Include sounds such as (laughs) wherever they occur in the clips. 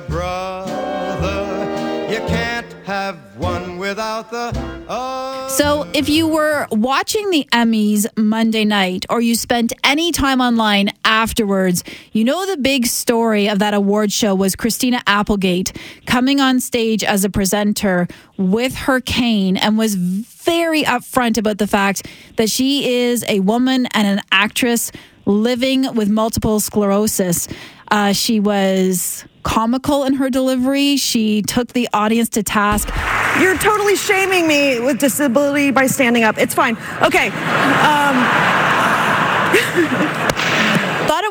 brother. You can't have one without the other. So, if you were watching the Emmys Monday night or you spent any time online afterwards, you know the big story of that award show was Christina Applegate coming on stage as a presenter with her cane and was very upfront about the fact that she is a woman and an actress living with multiple sclerosis. Uh, she was comical in her delivery. She took the audience to task. You're totally shaming me with disability by standing up. It's fine. Okay. Um, (laughs)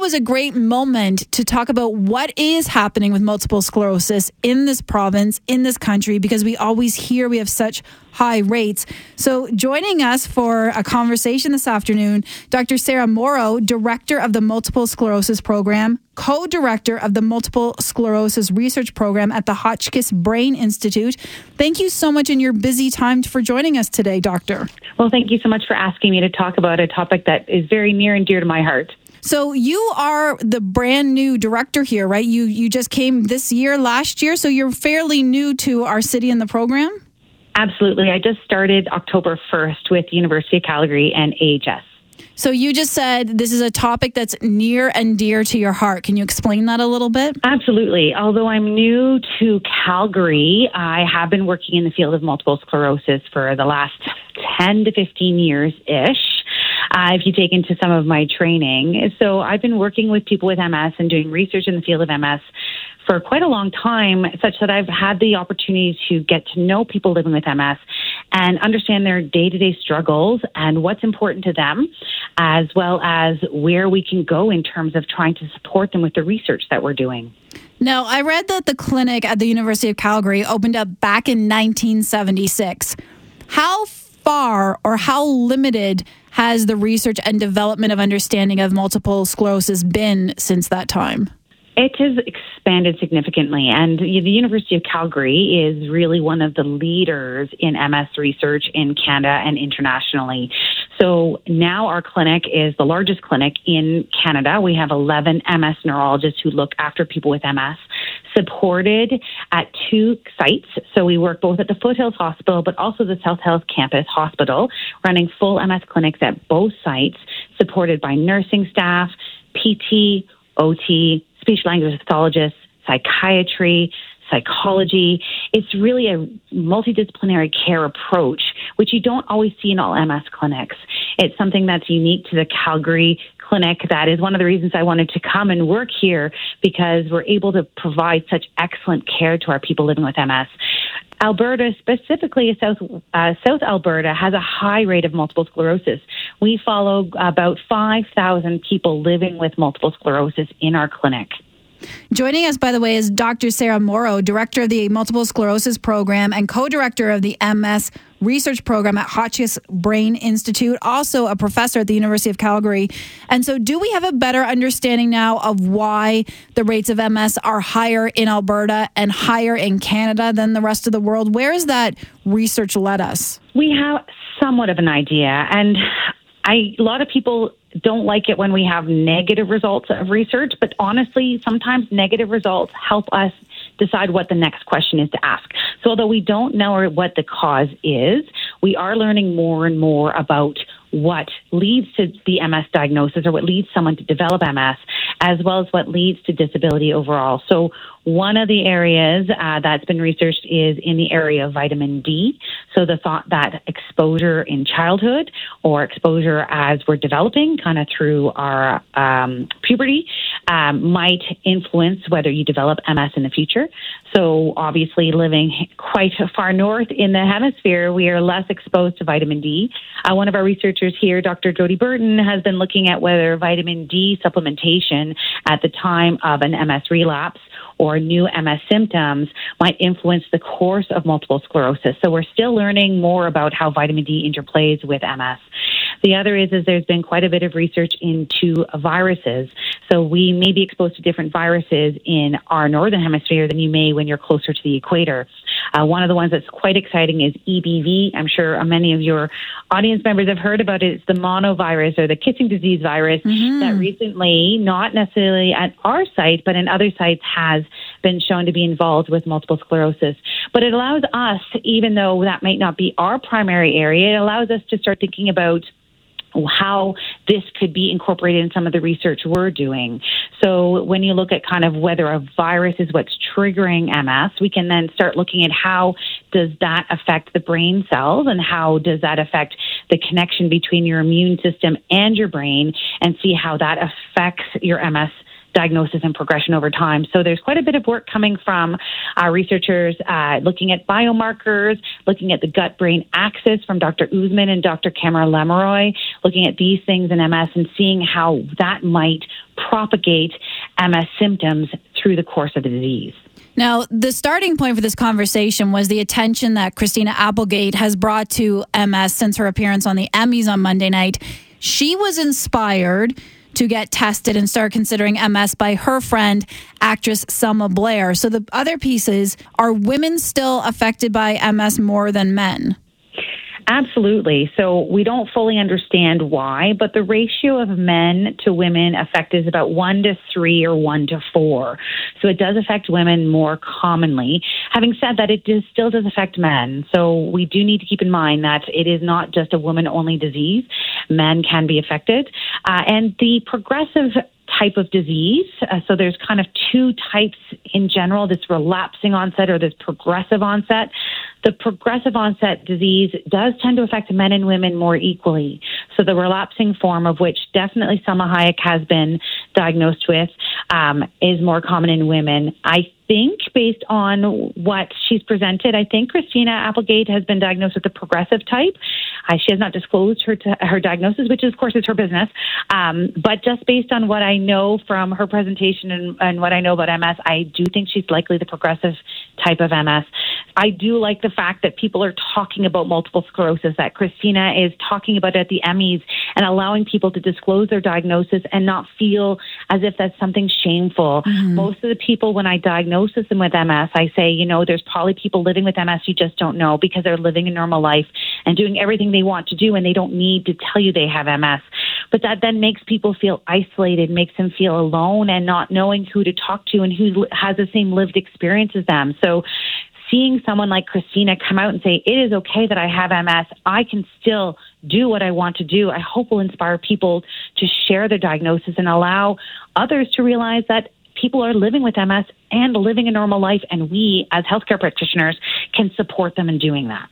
was a great moment to talk about what is happening with multiple sclerosis in this province, in this country, because we always hear we have such high rates. So, joining us for a conversation this afternoon, Dr. Sarah Morrow, Director of the Multiple Sclerosis Program, co director of the Multiple Sclerosis Research Program at the Hotchkiss Brain Institute. Thank you so much in your busy time for joining us today, Doctor. Well, thank you so much for asking me to talk about a topic that is very near and dear to my heart. So you are the brand new director here, right? You you just came this year, last year, so you're fairly new to our city and the program. Absolutely, I just started October first with University of Calgary and AHS. So you just said this is a topic that's near and dear to your heart. Can you explain that a little bit? Absolutely. Although I'm new to Calgary, I have been working in the field of multiple sclerosis for the last 10 to 15 years ish uh, if you take into some of my training. So I've been working with people with MS and doing research in the field of MS for quite a long time, such that I've had the opportunity to get to know people living with MS and understand their day to day struggles and what's important to them, as well as where we can go in terms of trying to support them with the research that we're doing. Now, I read that the clinic at the University of Calgary opened up back in 1976. How far or how limited has the research and development of understanding of multiple sclerosis been since that time? It has expanded significantly, and the University of Calgary is really one of the leaders in MS research in Canada and internationally. So now our clinic is the largest clinic in Canada. We have 11 MS neurologists who look after people with MS supported at two sites. So we work both at the Foothills Hospital, but also the South Health Campus Hospital, running full MS clinics at both sites, supported by nursing staff, PT, OT, speech language pathologists, psychiatry, psychology. It's really a multidisciplinary care approach, which you don't always see in all MS clinics. It's something that's unique to the Calgary clinic. That is one of the reasons I wanted to come and work here because we're able to provide such excellent care to our people living with MS. Alberta, specifically South uh, South Alberta, has a high rate of multiple sclerosis. We follow about 5,000 people living with multiple sclerosis in our clinic. Joining us, by the way, is Dr. Sarah Morrow, Director of the Multiple Sclerosis Program and co director of the MS Research Program at Hotchkiss Brain Institute, also a professor at the University of Calgary. And so, do we have a better understanding now of why the rates of MS are higher in Alberta and higher in Canada than the rest of the world? Where has that research led us? We have somewhat of an idea. And I, a lot of people don't like it when we have negative results of research, but honestly, sometimes negative results help us decide what the next question is to ask. So, although we don't know what the cause is, we are learning more and more about what leads to the MS diagnosis or what leads someone to develop MS, as well as what leads to disability overall. So, one of the areas uh, that's been researched is in the area of vitamin D. So, the thought that exposure in childhood or exposure as we're developing, kind of through our um, puberty, um, might influence whether you develop MS in the future. So, obviously, living quite far north in the hemisphere, we are less exposed to vitamin D. Uh, one of our researchers here, Dr. Jodie Burton, has been looking at whether vitamin D supplementation at the time of an MS relapse or new MS symptoms might influence the course of multiple sclerosis. So, we're still learning more about how vitamin D interplays with MS. The other is, is there's been quite a bit of research into viruses. So we may be exposed to different viruses in our northern hemisphere than you may when you're closer to the equator. Uh, one of the ones that's quite exciting is EBV. I'm sure many of your audience members have heard about it. It's the monovirus or the kissing disease virus mm-hmm. that recently, not necessarily at our site, but in other sites, has been shown to be involved with multiple sclerosis. But it allows us, even though that might not be our primary area, it allows us to start thinking about how this could be incorporated in some of the research we're doing. So when you look at kind of whether a virus is what's triggering MS, we can then start looking at how does that affect the brain cells and how does that affect the connection between your immune system and your brain and see how that affects your MS diagnosis and progression over time. So there's quite a bit of work coming from our uh, researchers uh, looking at biomarkers, looking at the gut brain axis from Dr. Ousman and Dr. Cameron Lemeroy, looking at these things in MS and seeing how that might propagate MS symptoms through the course of the disease. Now, the starting point for this conversation was the attention that Christina Applegate has brought to MS since her appearance on the Emmys on Monday night. She was inspired to get tested and start considering MS by her friend, actress Selma Blair. So the other pieces are women still affected by MS more than men? Absolutely. So we don't fully understand why, but the ratio of men to women affected is about one to three or one to four. So it does affect women more commonly. Having said that, it does, still does affect men. So we do need to keep in mind that it is not just a woman only disease. Men can be affected. Uh, and the progressive type of disease. Uh, so there's kind of two types in general this relapsing onset or this progressive onset. The progressive onset disease does tend to affect men and women more equally. So the relapsing form, of which definitely Salma Hayek has been diagnosed with, um, is more common in women. I think, based on what she's presented, I think Christina Applegate has been diagnosed with the progressive type. Uh, she has not disclosed her t- her diagnosis, which of course is her business. Um, but just based on what I know from her presentation and, and what I know about MS, I do think she's likely the progressive type of MS. I do like the fact that people are talking about multiple sclerosis, that Christina is talking about it at the Emmys and allowing people to disclose their diagnosis and not feel as if that's something shameful. Mm-hmm. Most of the people, when I diagnose them with MS, I say, you know, there's probably people living with MS you just don't know because they're living a normal life and doing everything they want to do and they don't need to tell you they have MS. But that then makes people feel isolated, makes them feel alone and not knowing who to talk to and who has the same lived experience as them. So seeing someone like Christina come out and say, it is okay that I have MS, I can still do what I want to do, I hope will inspire people to share their diagnosis and allow others to realize that people are living with MS and living a normal life, and we, as healthcare practitioners, can support them in doing that.